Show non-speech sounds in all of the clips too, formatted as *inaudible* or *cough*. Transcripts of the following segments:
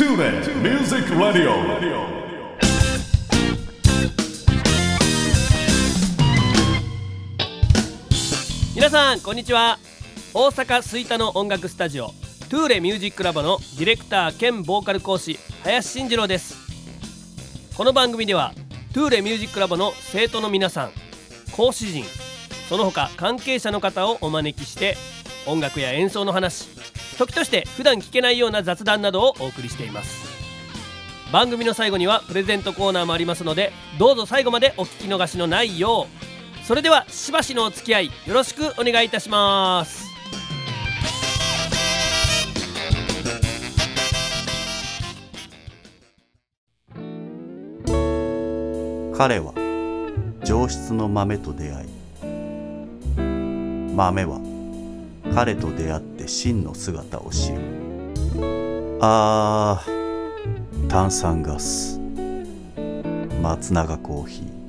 TuneIn Music Radio. 皆さんこんにちは。大阪吹田の音楽スタジオトゥーレミュージックラボのディレクター兼ボーカル講師林慎次郎です。この番組ではトゥーレミュージックラボの生徒の皆さん講師陣その他関係者の方をお招きして音楽や演奏の話時として普段聞けないような雑談などをお送りしています。番組の最後にはプレゼントコーナーもありますのでどうぞ最後までお聞き逃しのないよう。それではしばしのお付き合いよろしくお願いいたします。彼は上質の豆と出会い豆は彼と出会って真の姿を知る。あー炭酸ガス。松永コーヒー。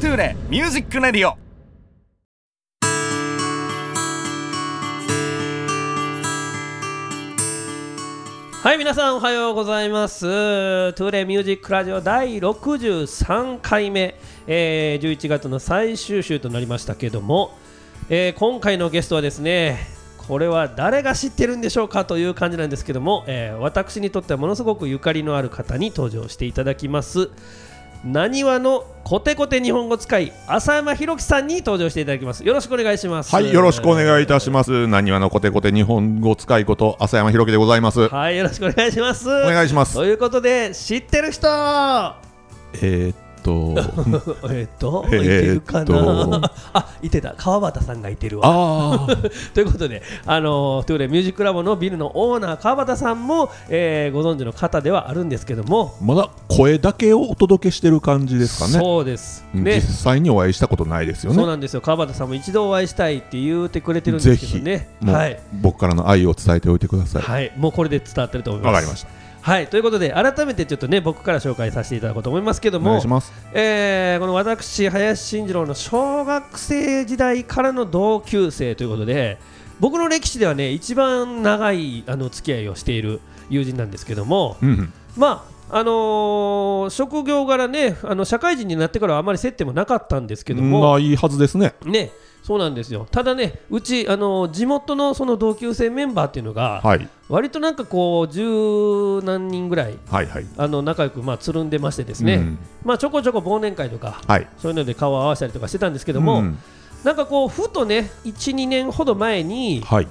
トゥーレ music radio。皆さんおはようございます。トゥーレミュージックラジオ第63回目、えー、11月の最終週となりましたけども、えー今回のゲストはですねこれは誰が知ってるんでしょうかという感じなんですけども、えー私にとってはものすごくゆかりのある方に登場していただきます。なにわのコテコテ日本語使い浅山ひろきさんに登場していただきますよろしくお願いしますはい、よろしくお願いいたします。なにわのコテコテ日本語使いこと浅山ひろきでございます。おはいよろしくお願いします願いします。ということで知ってる人えー、っと、*laughs* *laughs* えっと、えーっといてるかな？あいてた。川端さんがいてるわ。*laughs* ということであのトゥーレミュージックラボのビルのオーナー川端さんも、えーご存知の方ではあるんですけども。まだ声だけをお届けしてる感じですかね。そうです。ね。実際にお会いしたことないですよね。そうなんですよ。川端さんも一度お会いしたいって言ってくれてるんですけどね。はい、僕からの愛を伝えておいてください。はい、もうこれで伝わってると思います。わかりました。はいということで改めてちょっとね僕から紹介させていただこうと思いますけどおも願いします。えーこの私林慎次郎の小学生時代からの同級生ということで僕の歴史ではね一番長いあの付き合いをしている友人なんですけどもうんうん、まああのー職業柄ねあの社会人になってからはあまり接点もなかったんですけども、まあいいはずですね。ねそうなんですよただねうち、あのー地元のその同級生メンバーっていうのが、はい、割となんかこう十何人ぐらいはい、はい。あの仲良くまあつるんでましてですね、うんまあちょこちょこ忘年会とかはい。そういうので顔を合わせたりとかしてたんですけども、うんなんかこうふとね12年ほど前にはい。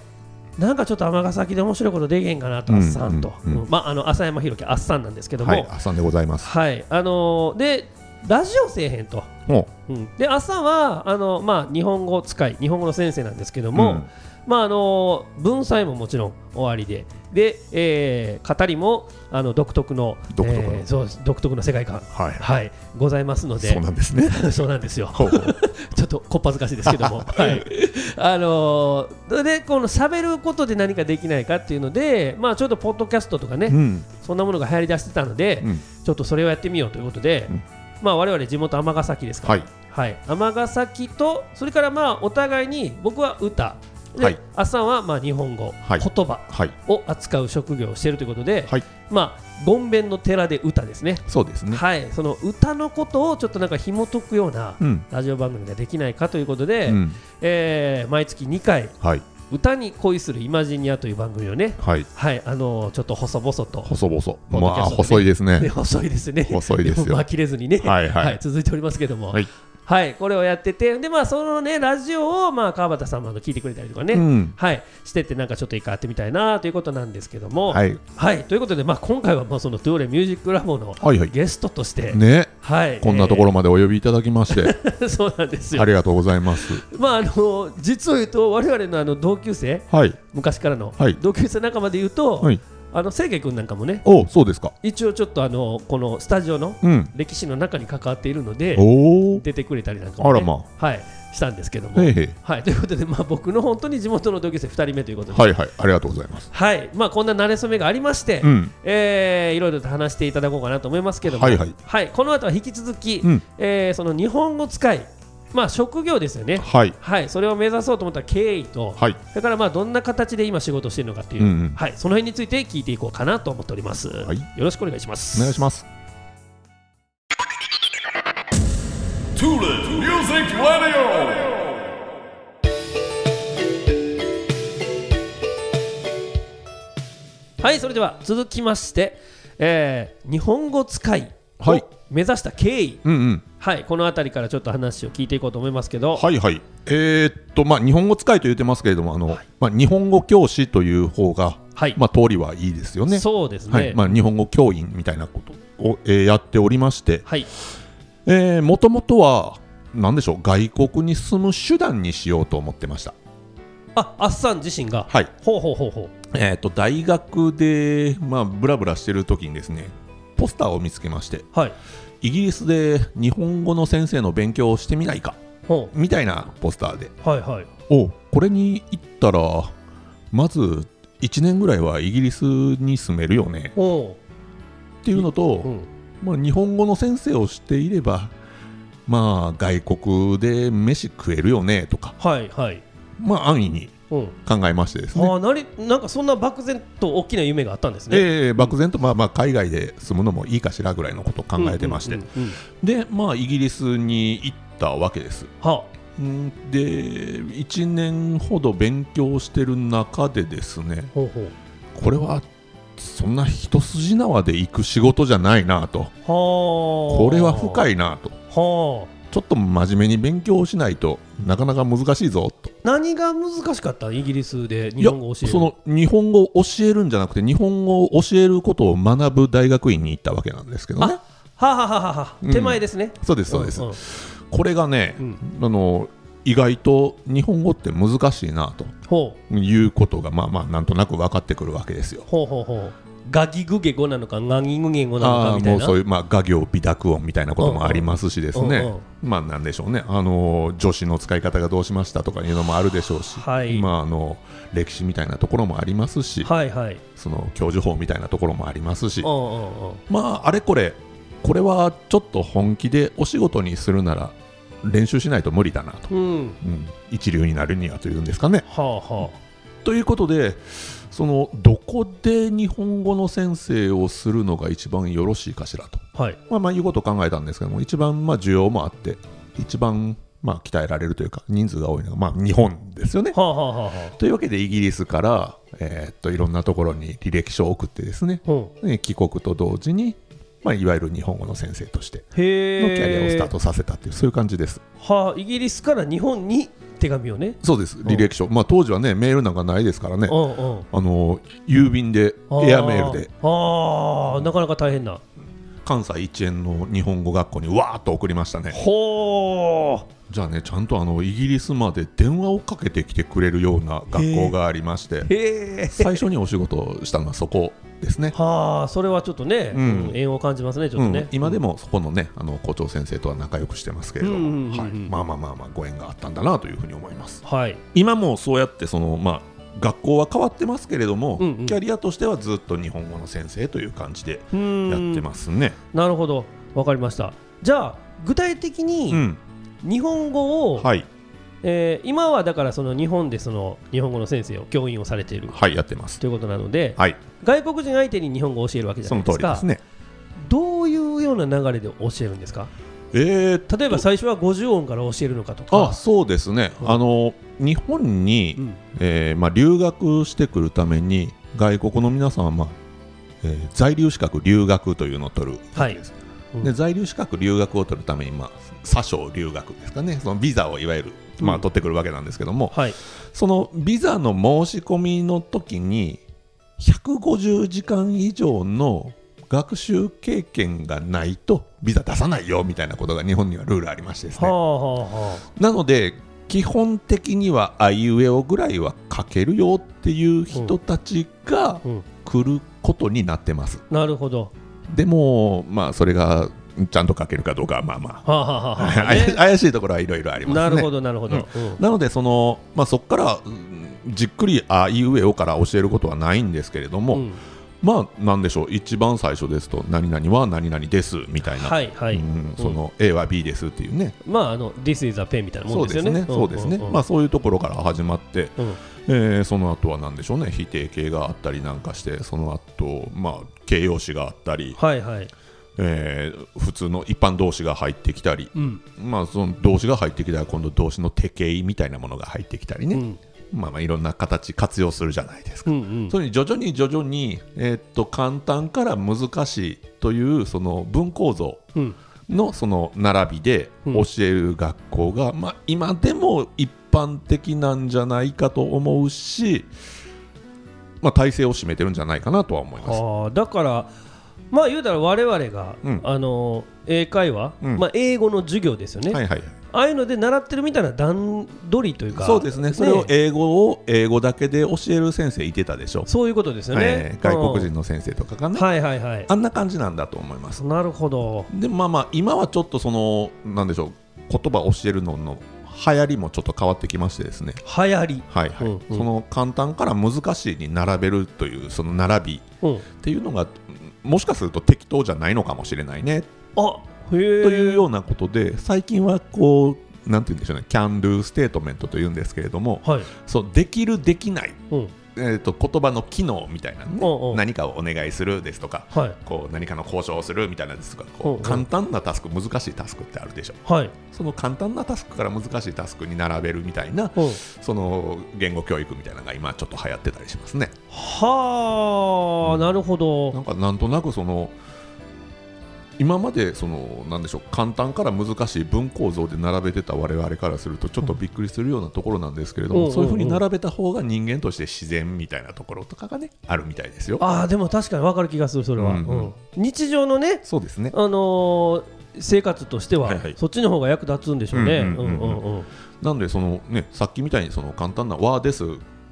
なんかちょっと尼崎で面白いことできへんかなと、うんあっさんと、うんうんうんまああの浅山弘樹あっさんなんですけども、はい、朝でございます。はいあのーでラジオせえへんと、もうん。であっさんはあのまあ日本語使い日本語の先生なんですけども、うん。まああの文才ももちろん終わりで。で、えー語りもあの独特の独特の。えーそう独特の世界観。う、はい。はい。ございますので。そうなんですね。*laughs* そうなんですよ。*laughs* ちょっとこっぱずかしいですけども、*laughs* はい、あのーでこの喋ることで何かできないかっていうので、まあちょっとポッドキャストとかね、うん。そんなものが流行りだしてたので、うん。ちょっとそれをやってみようということで、うんまあ我々地元尼崎ですから、はい。はい、尼崎とそれからまあお互いに僕は歌で、はいあっさんはまあ日本語、はい言葉はい。を扱う職業をしているということで、はいまあごんべんの寺で歌ですね。そうですね。はい、その歌のことをちょっとなんか紐解くようなうん。ラジオ番組ができないかということで、うん。えー毎月2回はい。「歌に恋するイマジニア」という番組をね、はい。はいあのーちょっと細々と、細々。ポッドキまあ、細いですね。ね *laughs* 細いですね。細いですよ。*laughs* もまあ切れずにね、はい。はい続いておりますけども、はいはいこれをやっててでまあそのねラジオをまあ川端さんも聞いてくれたりとかね、うん。はいしてってなんかちょっと一回やってみたいなということなんですけども、はい。はいということでまあ今回はもうそのトゥーレミュージックラボのはいはい。ゲストとして、ね。はいこんなところまでお呼びいただきまして、ろ *laughs* そうなんですよありがとうございます。まああの実を言うと我々のあの同級生はい。昔からの、はい同級生仲間で言うと、はい。あの清家君なんかもねおそうですか。一応ちょっとあのこのスタジオのうん。歴史の中に関わっているのでおお。出てくれたりなんかも、ね、あらまはいしたんですけども、へいへい。はいということでまあ僕の本当に地元の同級生2人目ということで、はいはい。ありがとうございます。はいまあこんな馴れ初めがありまして、うん。えーいろいろと話していただこうかなと思いますけども、はいはいこの後は引き続き、うんえーその日本語使いまあ職業ですよね。はい。はい。それを目指そうと思った経緯と、はい。それからまあどんな形で今仕事をしているのかっていう、うんうん。はい、その辺について聞いていこうかなと思っております、い。よろしくお願いします。お願いします。はい。それでは続きまして、えー日本語使いはい。を目指した経緯、うんうん。はい、この辺りからちょっと話を聞いていこうと思いますけど、はいはい。えーっと、まあ、日本語使いと言ってますけれども、あの、まあ、日本語教師という方が、はいまあ、通りはいいですよね。そうですね、はい。まあ、日本語教員みたいなことを、えーやっておりまして、はいえー、もともとは、なんでしょう、外国に住む手段にしようと思ってました。ああっさん自身が、はい。ほうほうほうほえーっと、大学で、まあ、ブラブラしてる時にですね、ポスターを見つけまして、うはいイギリスで日本語の先生の勉強をしてみないか、ほみたいなポスターで、うはいはい。おこれに行ったらまず1年ぐらいはイギリスに住めるよね。ほっていうのと、う、うん、まあ、日本語の先生をしていればまあ外国で飯食えるよねとか。はいはい、まあ安易に。うん考えましてですね。ああなになんかそんな漠然と大きな夢があったんですね。えー漠然とまあまあ海外で住むのもいいかしらぐらいのことを考えてまして、でまあイギリスに行ったわけです。はうんで1年ほど勉強してる中でですね。あ、ほうほう。これはそんな一筋縄で行く仕事じゃないなと。はあ。これは深いいなと。はあちょっと真面目に勉強しないとなかなか難しいぞと。何が難しかった？イギリスで日本語を教える。その日本語を教えるんじゃなくて日本語を教えることを学ぶ大学院に行ったわけなんですけどね。あはあはあはあは。あうん。手前ですね。そうですそうです、んん。これがね、うん。あの意外と日本語って難しいなということがまあまあなんとなく分かってくるわけですよ。ほうほうほうガギグゲ語なのかガギグゲ語なのああかみたいうな。もそういう、まあ、画行美濁音みたいなこともありますしですね、うんうん。まあなんでしょうね、あの助詞の使い方がどうしましたとかいうのもあるでしょうし、はい。まあ、あの歴史みたいなところもありますし、はいはい。その教授法みたいなところもありますし。う、んうんうん。まああれこれ、これはちょっと本気でお仕事にするなら練習しないと無理だなと、うん。うん、一流になるにはというんですかね。はあはということでそのどこで日本語の先生をするのが一番よろしいかしらと。あ。はい。まあ、まあいうことを考えたんですけども一番まあ需要もあって一番まあ鍛えられるというか人数が多いのがまあ日本ですよね。はあはあはあはあ。というわけでイギリスから、えーっといろんなところに履歴書を送ってですねうん。で帰国と同時に、まあ、いわゆる日本語の先生として。のキャリアをスタートさせたっていうそういう感じです。はあ、イギリスから日本に手紙をね。そうです。履歴書、まあ、当時はねメールなんかないですからね。うんうん。あの郵便でエアメールで。あー。あーなかなか大変な。関西一円の日本語学校にわーっと送りましたね。ほうじゃあねちゃんとあのイギリスまで電話をかけてきてくれるような学校がありまして。最初にお仕事をしたのはそこですね、はあそれはちょっとね、うん。うん縁を感じますねちょっとね、うん、今でもそこのねあの校長先生とは仲良くしてますけれども、はい、まあまあまあまあご縁があったんだなというふうに思います。はい。今もそうやってそのまあ学校は変わってますけれども、うんうん。キャリアとしてはずっと日本語の先生という感じでやってますね。なるほど。わかりました。じゃあ具体的うにん、日本語を、はい、えー今はだからその日本でその日本語の先生を教員をされているはい、やってます。ということなので、はい、外国人相手に日本語を教えるわけじゃそのないですか。通りですね。どういうような流れで教えるんですか？えー、例えば最初は50音から教えるのかとか。あそうですね、うん。あの日本に、うん。えーまあ、留学してくるために外国の皆さんは、まあえー在留資格留学というのを取るわけです、うんで在留資格留学を取るために、まあ、詐称留学ですかね。そのビザをいわゆる、まあ、うん。取ってくるわけなんですけども、はい。そのビザの申し込みの時に150時間以上の学習経験がないとビザ出さないよみたいなことが日本にはルールありましてですね。はあはあはなので基本的にはあいうえおぐらいは書けるよっていう人たちが来ることになってます、なるほど。でもまあそれがちゃんと書けるかどうかはまあまはあ、はあはああ、はあ。*laughs* 怪しね。怪しいところはいろいろありますね。なるほどなるほど、ううん。なのでその、まあ、そこからうんじっくりあいうえおから教えることはないんですけれども、うん。まあなんでしょう一番最初ですと何々は何々ですみたいな、はいはい、うん。その A は B ですっていうね、まああの This is a pen みたいなもそうですよねねそうですね、んんん。まあそういうところから始まって、うん。えーその後は何でしょうね。否定形があったりなんかしてその後まあ形容詞があったり、はいはいえー普通の一般動詞が入ってきたり、うん。まあその動詞が入ってきたら今度動詞の手形みたいなものが入ってきたりね、うん。まあまあいろんな形活用するじゃないですか。うんうん。それに徐々に徐々に、えーっと簡単から難しいというその文構造うん。のその並びでうん。教える学校が、まあ、今でも一般的なんじゃないかと思うし、まあ、体制を占めてるんじゃないかなとは思います。だからまあ言うたら我々が、うん。あの英会話、うん。まあ、英語の授業ですよね、はいはい、ああいうので習ってるみたいな段取りというかそうですね。それを英語を英語だけで教える先生いてたでしょ、そういうことですよね、えー外国人の先生とかがね、うん。はいはいはい。あんな感じなんだと思います。なるほど。でまあまあ今はちょっとそのなんでしょう言葉を教えるのの流行りもちょっと変わってきましてですね。流行り、はいはい、うんうん。その簡単から難しいに並べるというその並びうん、っていうのがもしかすると適当じゃないのかもしれないね。あへえ。というようなことで最近はこうなんて言うんでしょうね。キャンドゥステートメントというんですけれどもはい、そうできるできない、うんえー、と言葉の機能みたいなねうんう。ん何かをお願いするですとかはい。こう何かの交渉をするみたいなですとかこうんうう。ん簡単なタスク難しいタスクってあるでしょはい、その簡単なタスクから難しいタスクに並べるみたいなう。ん、その言語教育みたいなのが今ちょっと流行ってたりしますね。はあ、なるほど。なんかなんとなくその今までそのなんでしょう簡単から難しい文構造で並べてた我々からするとちょっとびっくりするようなところなんですけれども、そういうふうに並べた方が人間として自然みたいなところとかがねあるみたいですよ。ああでも確かに分かる気がするそれは、うんうん。うん。日常のねそうですね。あのー生活としては、はいはい。そっちの方が役立つんでしょうね。なんでその、ね、さっきみたいにその簡単な「和です」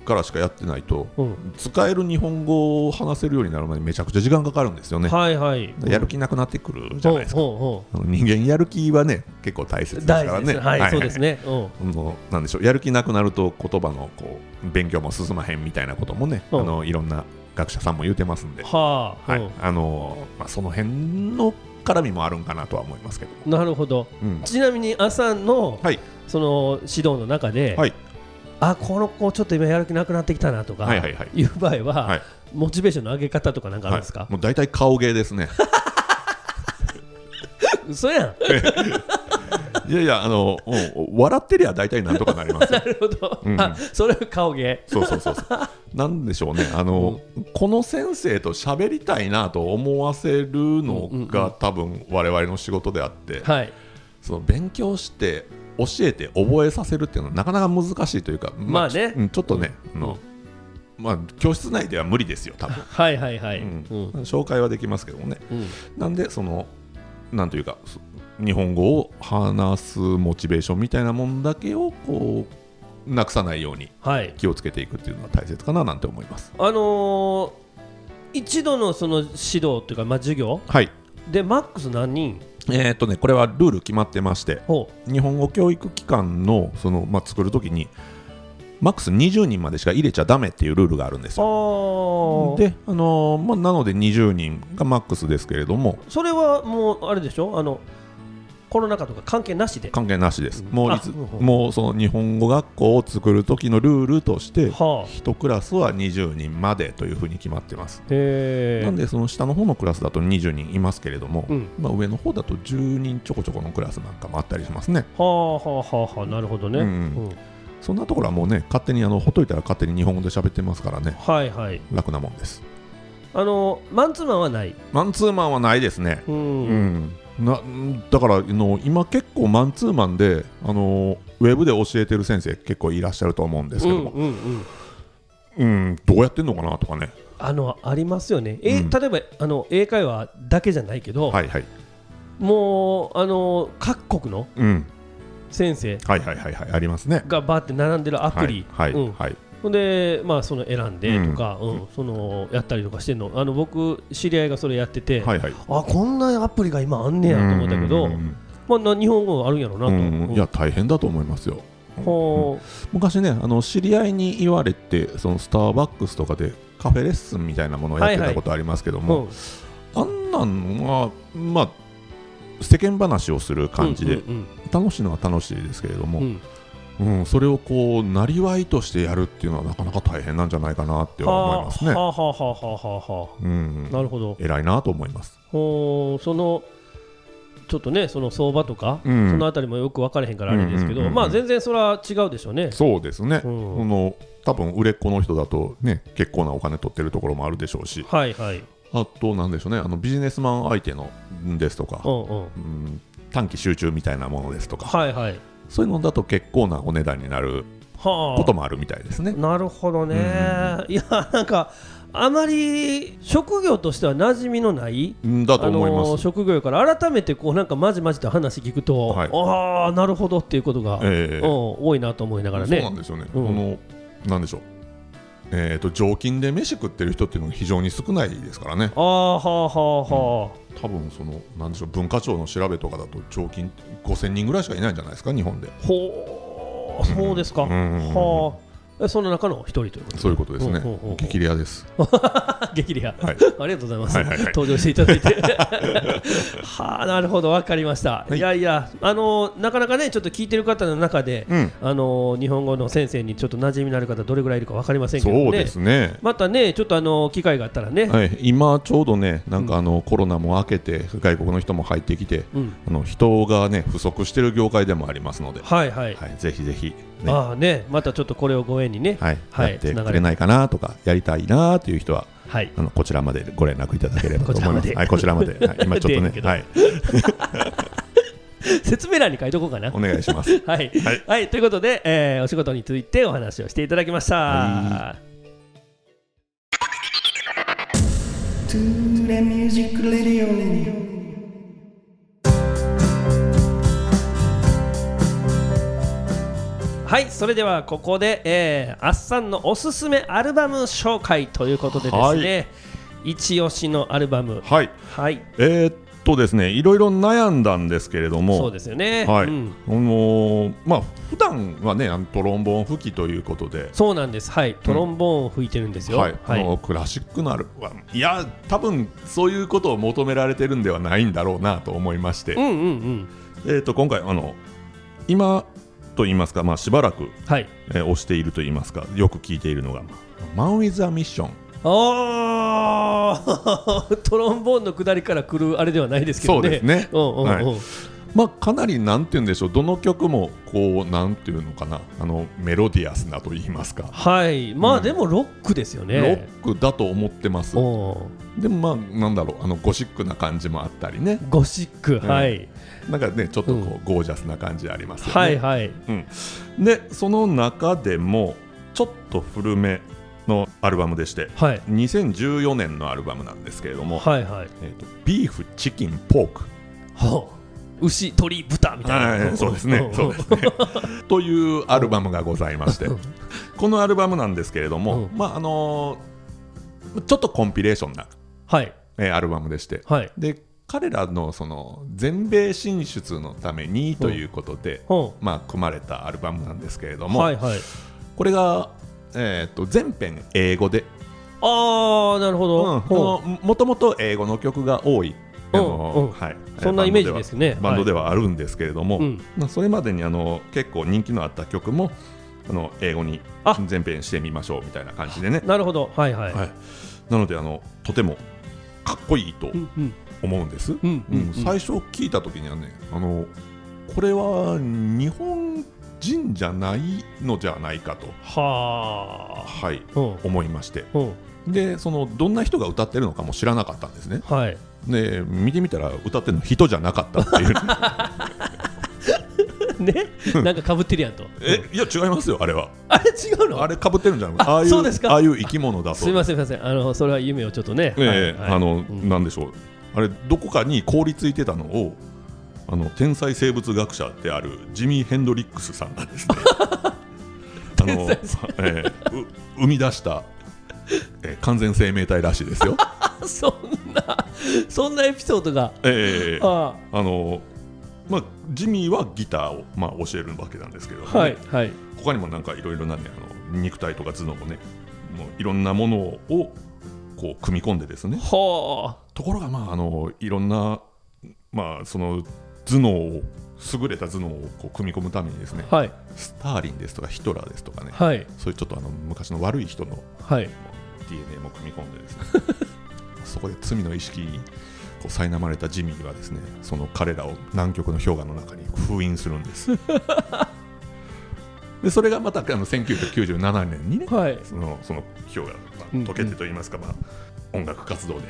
からしかやってないとうん。使える日本語を話せるようになるまでめちゃくちゃ時間かかるんですよね。はいはい。やる気なくなってくるじゃないですか。人間やる気はね結構大切うですからね。はい、そうですね。うん。あのなんでしょう。やる気なくなると言葉のこう勉強も進まへんみたいなこともね、うん。あのいろんな学者さんも言うてますんで、はあ、はい。あのまあ、その辺の絡みもあるんかなとは思いますけどなるほど。うん。ちなみに朝の、はい。その指導の中で、はいあこの子ちょっと今やる気なくなってきたなとか、はいう場合は、はいモチベーションの上げ方とかなんかあるんですか？はいもう大体顔芸ですね *laughs* 嘘やん。*laughs* いやいやあの笑ってりゃ大体なんとかなりますよ *laughs* なるほど。うんあそれ顔芸。そうそうそうそうなんでしょうねあの、この先生と喋りたいなと思わせるのうんうんが、多分我々の仕事であって、はい。その勉強して教えて覚えさせるっていうのはなかなか難しいというか、まあね。ちうんちょっとね、あのまあ、教室内では無理ですよ多分、*laughs* はいはいはい。ううん。ん紹介はできますけどもね。うん。なんでそのなんというかそ日本語を話すモチベーションみたいなもんだけをこうなくさないようにはい。気をつけていくっていうのは大切かななんて思います。あのー一度のその指導というか、まあ、授業はい。でマックス何人えーっとねこれはルール決まってましてほ日本語教育機関のその、まあ、作るときにマックス20人までしか入れちゃダメっていうルールがあるんですうよ。で、あのーまあ、なので20人がマックスですけれどもそれはもうあれでしょ？あのコロナ禍とか関係なしで。関係なしです、うん。もういつもうその日本語学校を作る時のルールとしてはあ。1クラスは20人までというふうに決まってます。なんでその下の方のクラスだと20人いますけれども、うん。まあ、上の方だと10人ちょこちょこのクラスなんかもあったりしますね。はあはあはあはあ。なるほどね、そんなところはもうね勝手にあのほっといたら勝手に日本語で喋ってますからね。はいはい。楽なもんです。あのマンツーマンはない。マンツーマンはないですね。うん、うん、なだからあの今結構マンツーマンであのウェブで教えてる先生結構いらっしゃると思うんですけども、うんうんうん。うんどうやってんのかなとかね。あのありますよね、えうん。例えばあの英会話だけじゃないけど、はいはい、もうあの各国のうん、先生はいはいはいはい。ありますね。がバーって並んでるアプリ、はいはい、うん。はいほんで、まあ、その選んでとか、うんそのやったりとかしてんの。あの僕知り合いがそれやってて、はいはい。あこんなアプリが今あんねやと思ったけど、うんまあ、な日本語あるんやろなと、うん。うん。いや大変だと思いますよ。ほ昔ねあの知り合いに言われてそのスターバックスとかでカフェレッスンみたいなものをやってたことありますけどうも、あんなんはまあ世間話をする感じで、うん。楽しいのは楽しいですけれども、うんうんうんそれをこうなりわいとしてやるっていうのはなかなか大変なんじゃないかなって思いますね。はあはあはあはあはあはうん。あなるほど。偉いなと思います。ほうそのちょっとねその相場とか、うん。そのあたりもよく分からへんからあれですけど、まあ全然それは違うでしょうね。そうですね、うん。この多分売れっ子の人だとね結構なお金取ってるところもあるでしょうし。はいはい。あとなんでしょうねあのビジネスマン相手のですとか、うんうん。うん。短期集中みたいなものですとか、はいはいそういうのだと結構なお値段になるはあこともあるみたいですね。なるほどね、うんいやなんかあまり職業としては馴染みのないうんだと思います。あの職業やから改めてこうなんかまじまじと話聞くと、はいああなるほどっていうことが、ええうん多いなと思いながらねそうなんですよね。うんこのなんでしょう。えー、と常勤で飯食ってる人っていうのが非常に少ないですからね、ああはあはあは多分そのなんでしょう文化庁の調べとかだと常勤5000人ぐらいしかいないんじゃないですか、日本で。あ、ほうそうですか、うん。うんうんはその中の一人ということそういうことですね。うんうんうんう。ん。激レアです。*laughs* 激レア、はい。*laughs* ありがとうございます、はいはいはい。登場していただいて。*laughs* はあなるほど。分かりました、い。い、やいやあのなかなかねちょっと聞いてる方の中で、うん。あの日本語の先生にちょっと馴染みのある方どれぐらいいるか分かりませんけどね。そうですね。またねちょっとあの機会があったらね、はい、今ちょうどね、なんかあの、コロナも明けて、外国の人も入ってきて、うん。あの人がね不足してる業界でもありますので、はいはい、はい、ぜひぜひ、ね。ああねまたちょっとこれをご縁にねはい。はいやってくれないかなとか、やりたいなという人は、はい。あのこちらまでご連絡いただければと思います。こちらまで。はい、こちらまで、はい、*laughs* 今ちょっとねはい、*laughs* 説明欄に書いとこうかな。お願いします。*laughs* はい、ははいいということで、えーお仕事についてお話をしていただきました、は To the music radio. はいそれではここで、えー、あっさんのおすすめアルバム紹介ということでですね、一押しのアルバム。はい、はい。えーっとですね、いろいろ悩んだんですけれども、そうですよね、はい、うん。あのーまあ普段はね、トロンボーン吹きということで。そうなんです。はい。トロンボーンを吹いてるんですよ、はい、あのクラシックのアルバムいや多分そういうことを求められてるんではないんだろうなと思いまして、うんうんうん。えー、と今回あの今と言いますか、まあ、しばらく、はい。えー推していると言いますかよく聞いているのが「マン・ウィズ・ア・ミッション。あー。*laughs* トロンボーンの下りから来るあれではないです」けどね。そうですね、うんうんうん、はいまあ、かなりなんて言うんでしょう。どの曲もこうなんていうのかな。あのメロディアスなと言いますか、はい。まあ、うん。でもロックですよね。ロックだと思ってます。おでもまあなんだろう。あのゴシックな感じもあったりね。ゴシック、うん。はい。なんかねちょっとこう、ゴージャスな感じありますよね。はいはい。でその中でもちょっと古めのアルバムでしてはい。2014年のアルバムなんですけれども、はいはい。えーとビーフチキンポーク。はあ牛鶏豚みたいな、はいそうですね。そうですね。というアルバムがございまして。このアルバムなんですけれども、うん。まああのーちょっとコンピレーションな、はい。えーアルバムでして。はい。で彼らのその全米進出のためにということで、ほまあ、組まれたアルバムなんですけれどうも、はいはい。これが、えー、と全編英語で。ああなるほど、もともと英語の曲が多い、あのうんうん。はい、そんなイメージですね。バンドでははあるんですけれども、うん。まあ、それまでにあの結構人気のあった曲もあの英語にあ全編してみましょうみたいな感じでね、なるほど。はいはい、はい、なのであのとてもかっこいいと思うんです、うん最初聞いた時にはねあのこれは日本人じゃないのじゃないかと、はあ。はい、うん。思いまして。うん。でそのどんな人が歌ってるのかも知らなかったんですね。はいで見てみたら歌ってるの人じゃなかったっていう。*laughs* ね？なんかかぶってるやんと。えいや違いますよあれは。あれ違うの？あれかぶってるんじゃなくてあああいうそうですか？ああいう生き物だと。すみませんすみません。あのそれは夢をちょっとね、ええあの、うん。なんでしょう。あれどこかに凍りついてたのをあの天才生物学者であるジミー・ヘンドリックスさんがですね *laughs* あの、ええう生み出した、ええ完全生命体らしいですよ。*laughs* そんなそんなエピソードが。ええああ。のまあ、ジミーはギターを、まあ、教えるわけなんですけど、ね。はいはい。他にもなんかいろいろな、ね、あの肉体とか頭脳をねもういろんなものをこう組み込んでですね。はところが、まあ、あのいろんな、まあ、その頭脳を優れた頭脳をこう組み込むためにですね、あはい。スターリンですとかヒトラーですとかね、はい。そういうちょっとあの昔の悪い人のはい DNA も組み込んでですね。*laughs* そこで罪の意識にこう苛まれたジミーはですねその彼らを南極の氷河の中に封印するんです。*laughs* でそれがまたあの1997年にねはい。そのその氷河が溶けてといいますか、まあ、音楽活動で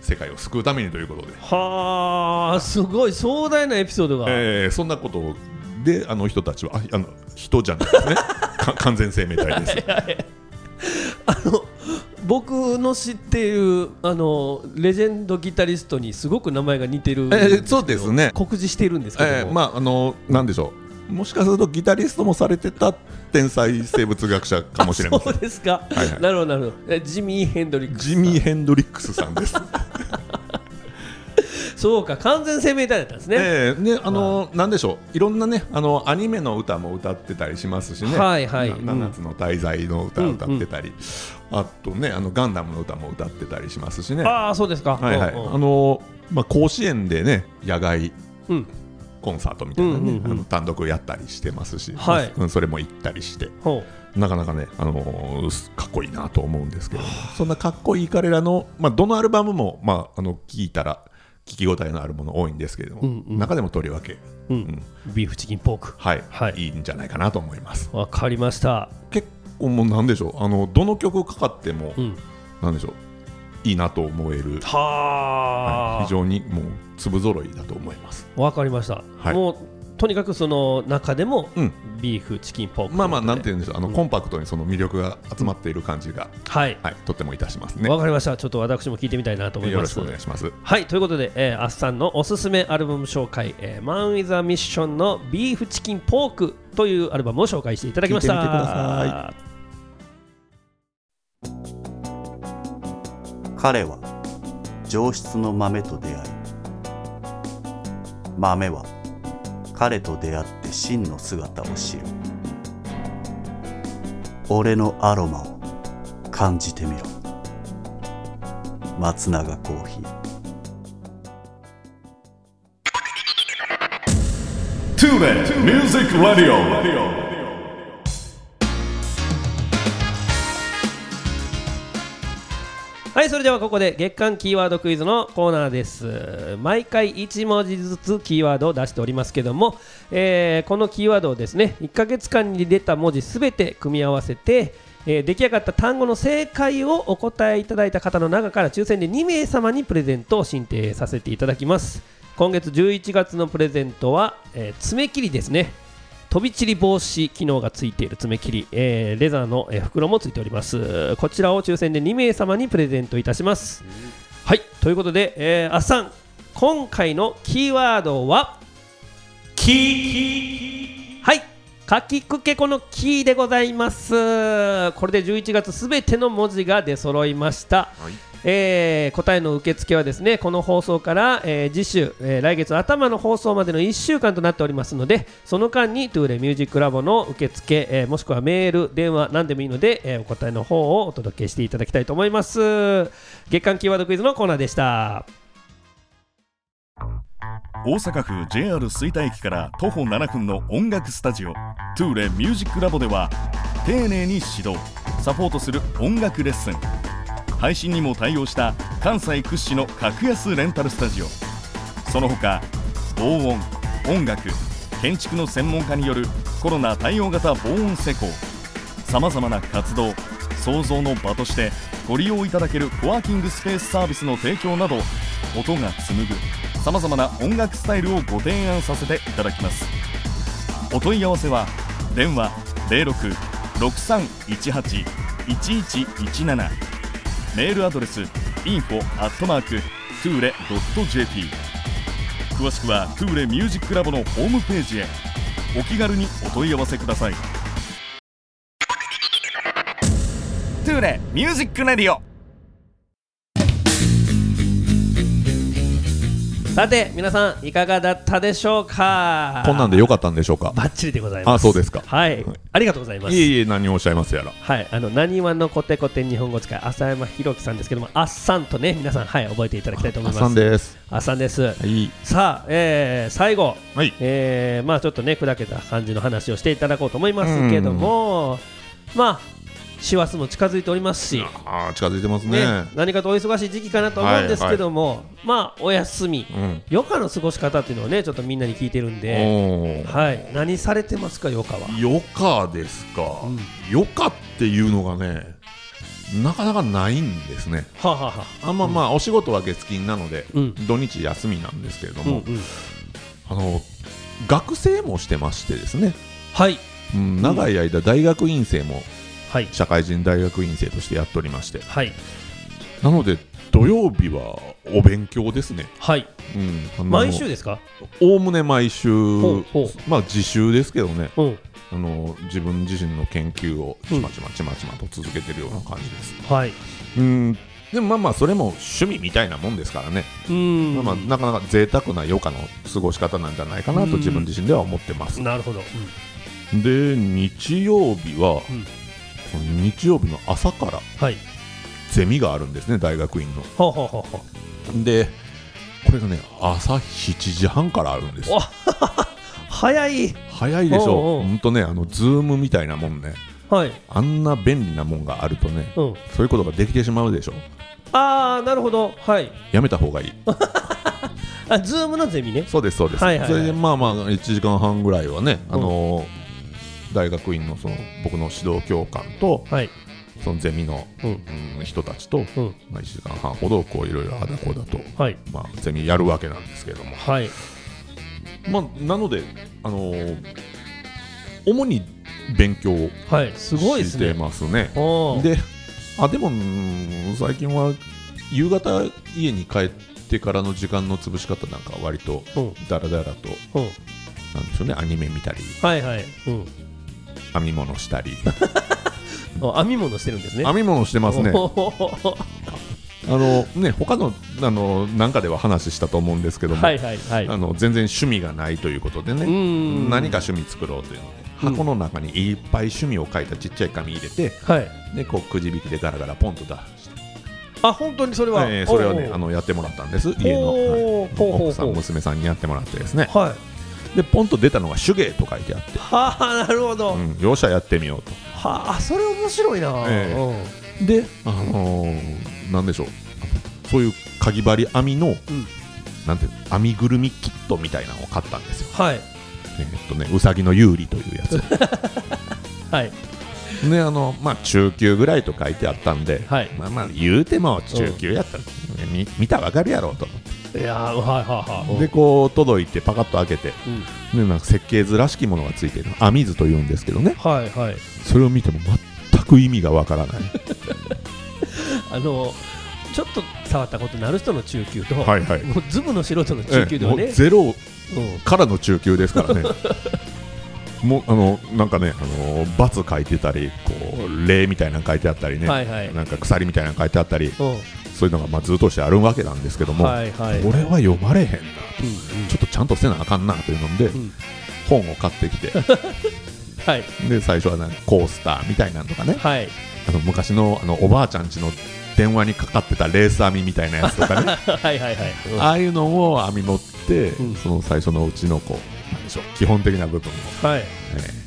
世界を救うためにということで、はあすごい壮大なエピソードが、えーそんなことであの人たちはああの人じゃないですね。*laughs* か完全生命体です。あの僕の知っているあのレジェンドギタリストにすごく名前が似てるえーそうですね。告示しているんですけども、えーまああのなんでしょう。もしかするとギタリストもされてた天才生物学者かもしれませそうんですか、はいはい。なるほどなるほど。えジミー・ヘンドリックスジミー・ヘンドリックスさんです。*laughs* そうか完全生命体だったんですね、ええねあのなんでしょう。いろんなねあのアニメの歌も歌ってたりしますしね。はいはい。な七つの大罪の歌を歌ってたり、あとねあのガンダムの歌も歌ってたりしますしね。はああそうですか。いはい。うんうん。あのまあ甲子園でね野外うん。コンサートみたいなね、うんうんうんあの単独やったりしてますし、はい。うんそれも行ったりして。ほなかなかね、あのーかっこいいなと思うんですけども、そんなかっこいい彼らの、まあ、どのアルバムも、まあ、あの聞いたら聞き応えのあるもの多いんですけれども、うんうん。中でもとりわけ、う、うん。んビーフチキンポーク。はい。はい。い、いんじゃないかなと思います。わかりました。結構もうなんでしょう？あのどの曲かかっても、うん。なんでしょう？いいなと思える、はあ。非常にもう粒揃いだと思います。わかりました、はい。もうとにかくその中でも、うん。ビーフチキンポークまあまあなんていう言うんでしょう？あの、うん。コンパクトにその魅力が集まっている感じが、はい。はい、とってもいたしますね。わかりました。ちょっと私も聞いてみたいなと思います。よろしくお願いします。はい。ということで、えー、アッサンのおすすめアルバム紹介「えー、マン・ウィザ・ミッション」の「ビーフチキン・ポーク」というアルバムを紹介していただきました彼は上質の豆と出会い豆は彼と出会って真の姿を知る。俺のアロマを感じてみろ。松永コーヒー。TuneIn Music Radio. はいそれではここで月間キーワードクイズのコーナーです。毎回1文字ずつキーワードを出しておりますけども、えーこのキーワードをですね1ヶ月間に出た文字すべて組み合わせて、えー出来上がった単語の正解をお答えいただいた方の中から抽選で2名様にプレゼントを申請させていただきます。今月11月のプレゼントは、えー爪切りですね。飛び散り防止機能がついている爪切り、えーレザーの、えー袋もついております。こちらを抽選で2名様にプレゼントいたします、はいということで、えー、あっさん今回のキーワードはキはいかきくけこのキーでございます。これで11月すべての文字が出揃いました、はい。えー答えの受付はですねこの放送から、えー次週、えー来月頭の放送までの1週間となっておりますのでその間にトゥーレミュージックラボの受付、えーもしくはメール電話何でもいいので、えーお答えの方をお届けしていただきたいと思います。月間キーワードクイズのコーナーでした大阪府 JR 吹田駅から徒歩7分の音楽スタジオトゥーレミュージックラボでは丁寧に指導サポートする音楽レッスン。配信にも対応した関西屈指の格安レンタルスタジオ。その他防音音楽建築の専門家によるコロナ対応型防音施工。さまざまな活動創造の場としてご利用いただけるコワーキングスペースサービスの提供など音が紡ぐ。さまざまな音楽スタイルをご提案させていただきます。お問い合わせは電話0663181117メールアドレス info アットマークトゥーレ .jp 詳しくはトゥーレミュージックラボのホームページへ。お気軽にお問い合わせください。トゥーレ music radio。さて皆さんいかがだったでしょうか？こんなんでよかったんでしょうか？バッチリでございます。あそうですか。はい。ありがとうございます。いえいえ何をおっしゃいますやら。はい、あの、なにわのコテコテ日本語使い、朝山洋樹さんですけども、あっさんとね、皆さん、はい、覚えていただきたいと思います。あっさんです。あっさんです。はい。さあ、えー、最後、はい。えー、まあちょっとね、砕けた感じの話をしていただこうと思いますけども、まあ、師走も近づいておりますし、あー近づいてますね。ね何かとお忙しい時期かなと思うんですけども、まあ、お休み、うん。余暇の過ごし方っていうのをね、ちょっとみんなに聞いてるんで、はい、何されてますか、余暇は？余暇ですか、うん。余暇っていうのがねなかなかないんですね。はあ、はあはあ、あんままあお仕事は月金なので、うん。土日休みなんですけれども、うんうん、あの学生もしてましてですね、はい、うん、長い間大学院生もはい、社会人大学院生としてやっておりまして。はい。なので土曜日はお勉強ですね、はい、うん、毎週ですか？おおむね毎週ほうほまあ自習ですけどね。うん、あの自分自身の研究をちまちまちまちまと続けてるような感じです、はい。うん。でもまあまあそれも趣味みたいなもんですからね、うん、まあまあなかなか贅沢な余暇の過ごし方なんじゃないかなと自分自身では思ってます、なるほど。で日曜日は、うん日曜日の朝からはい。ゼミがあるんですね大学院のほうほうほうほでこれがね朝7時半からあるんです早い。早いでしょおうおうほんとねあのズームみたいなもんねはい。あんな便利なもんがあるとねうん。そういうことができてしまうでしょああ、なるほど。はい。やめた方がいい *laughs* あ、ズームのゼミね。そうですそうです、はいはいはいそれでまあまあ1時間半ぐらいはね、あのー大学院のその僕の指導教官とはい。そのゼミの、うん。うん人たちと、うん。まあ、1時間半ほどこういろいろあだこうだと、はい。まあ、ゼミやるわけなんですけれども、はい。まあ、なので、あのー主に勉強をしてね。ますね。おーであでもうん最近は夕方家に帰ってからの時間の潰し方なんかは割とうん。だらだらとうん。なんでしょうねアニメ見たりはいはい。うん。編み物したり。*laughs* あ編み物してるんですね。編み物してますね。あのね他のあのなんかでは話したと思うんですけども、はいはいはい。あの全然趣味がないということでねん。何か趣味作ろうというのでうん。箱の中にいっぱい趣味を書いたちっちゃい紙入れてはい。でこうくじ引きでガラガラポンと出して、あ、本当にそれは？えーそれをねあのやってもらったんです家の、はい。奥さん娘さんにやってもらってですね。はい。でポンと出たのが手芸と書いてあって、はあ、なるほど。うん、容赦やってみようと。はあ、それ面白いな。えで、あのーなんでしょう。そういうかぎ針編みの、ん。なんていうの編みぐるみキットみたいなのを買ったんですよ。うんはい。えーっとねうさぎの有利というやつ。*laughs* はい。であのまあ中級ぐらいと書いてあったんで、はい。まあまあ言うても中級やったら、み見たらわかるやろうと思っていやー、はいはいはい。でこう届いてパカッと開けてうん、でなんか設計図らしきものがついてる。編み図というんですけどね。はいはい。それを見ても全く意味がわからない。*laughs* あのちょっと触ったことのある人の中級と、はいはい。もうズブの素人の中級ではええもね、うゼロうん。からの中級ですからね。*laughs* もうあのなんかねあの×書いてたりこう礼みたいなの書いてあったりね、はいはい。なんか鎖みたいなの書いてあったり。うんそういうのがまあ図としてあるわけなんですけども、はいはい。これは読まれへんなうんちょっとちゃんとせなあかんなというので、ん。本を買ってきて。*laughs* はい。で最初はなんかコースターみたいなのとかね。はい。あの昔のあのおばあちゃんちの電話にかかってたレース編みみたいなやつとかね。*laughs* はいはいはい。うん。ああいうのを編み持って、うん。その最初のうちのこうなんでしょう基本的な部分を、はい。えー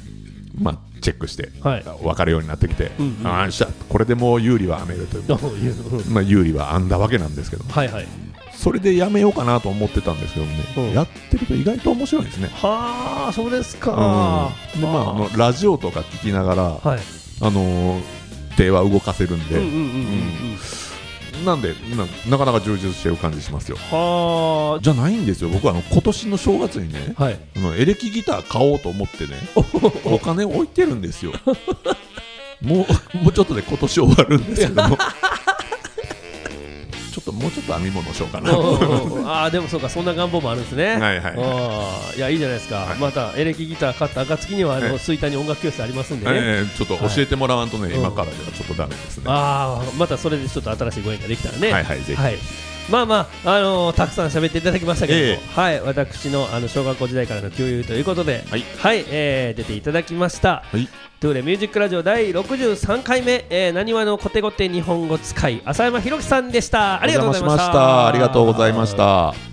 まあ、チェックして、はい。分かるようになってきて、うんうん。ああしゃこれでもう有利は編めるという、どういううんまあ、有利は編んだわけなんですけどはいはい。それでやめようかなと思ってたんですけどね、うん。やってると意外と面白いですね。はあそうですか。うん。でまあ、あ。のラジオとか聞きながら、はい。あのー手は動かせるんで、うんうんうんうん。うん。なんでななかなか充実してる感じしますよ。はじゃないんですよ。僕はあの今年の正月にねあはい。あのエレキギター買おうと思ってねお金置いてるんですよ。もうもうちょっとで今年終わるんですけどもっともうちょっと編み物しようかなああでもそうかそんな願望もあるんですね。はいはいはいああいやいいじゃないですか。はいまたエレキギター買った暁にはあええの吹田に音楽教室ありますんでね。えーちょっと教えてもらわんとね、はい今からではちょっとダメですね、ああまたそれでちょっと新しいご縁ができたらね。はいはいぜひはい。まあまあ、あのーたくさん喋っていただきましたけども、えはい、私のあの小学校時代からの旧友ということで、はい。えー出ていただきました。はい。トゥーレミュージックラジオ第63回目、えー、なにわのコテコテ日本語使い浅山ひろきさんでした。ありがとうございました。ありがとうございました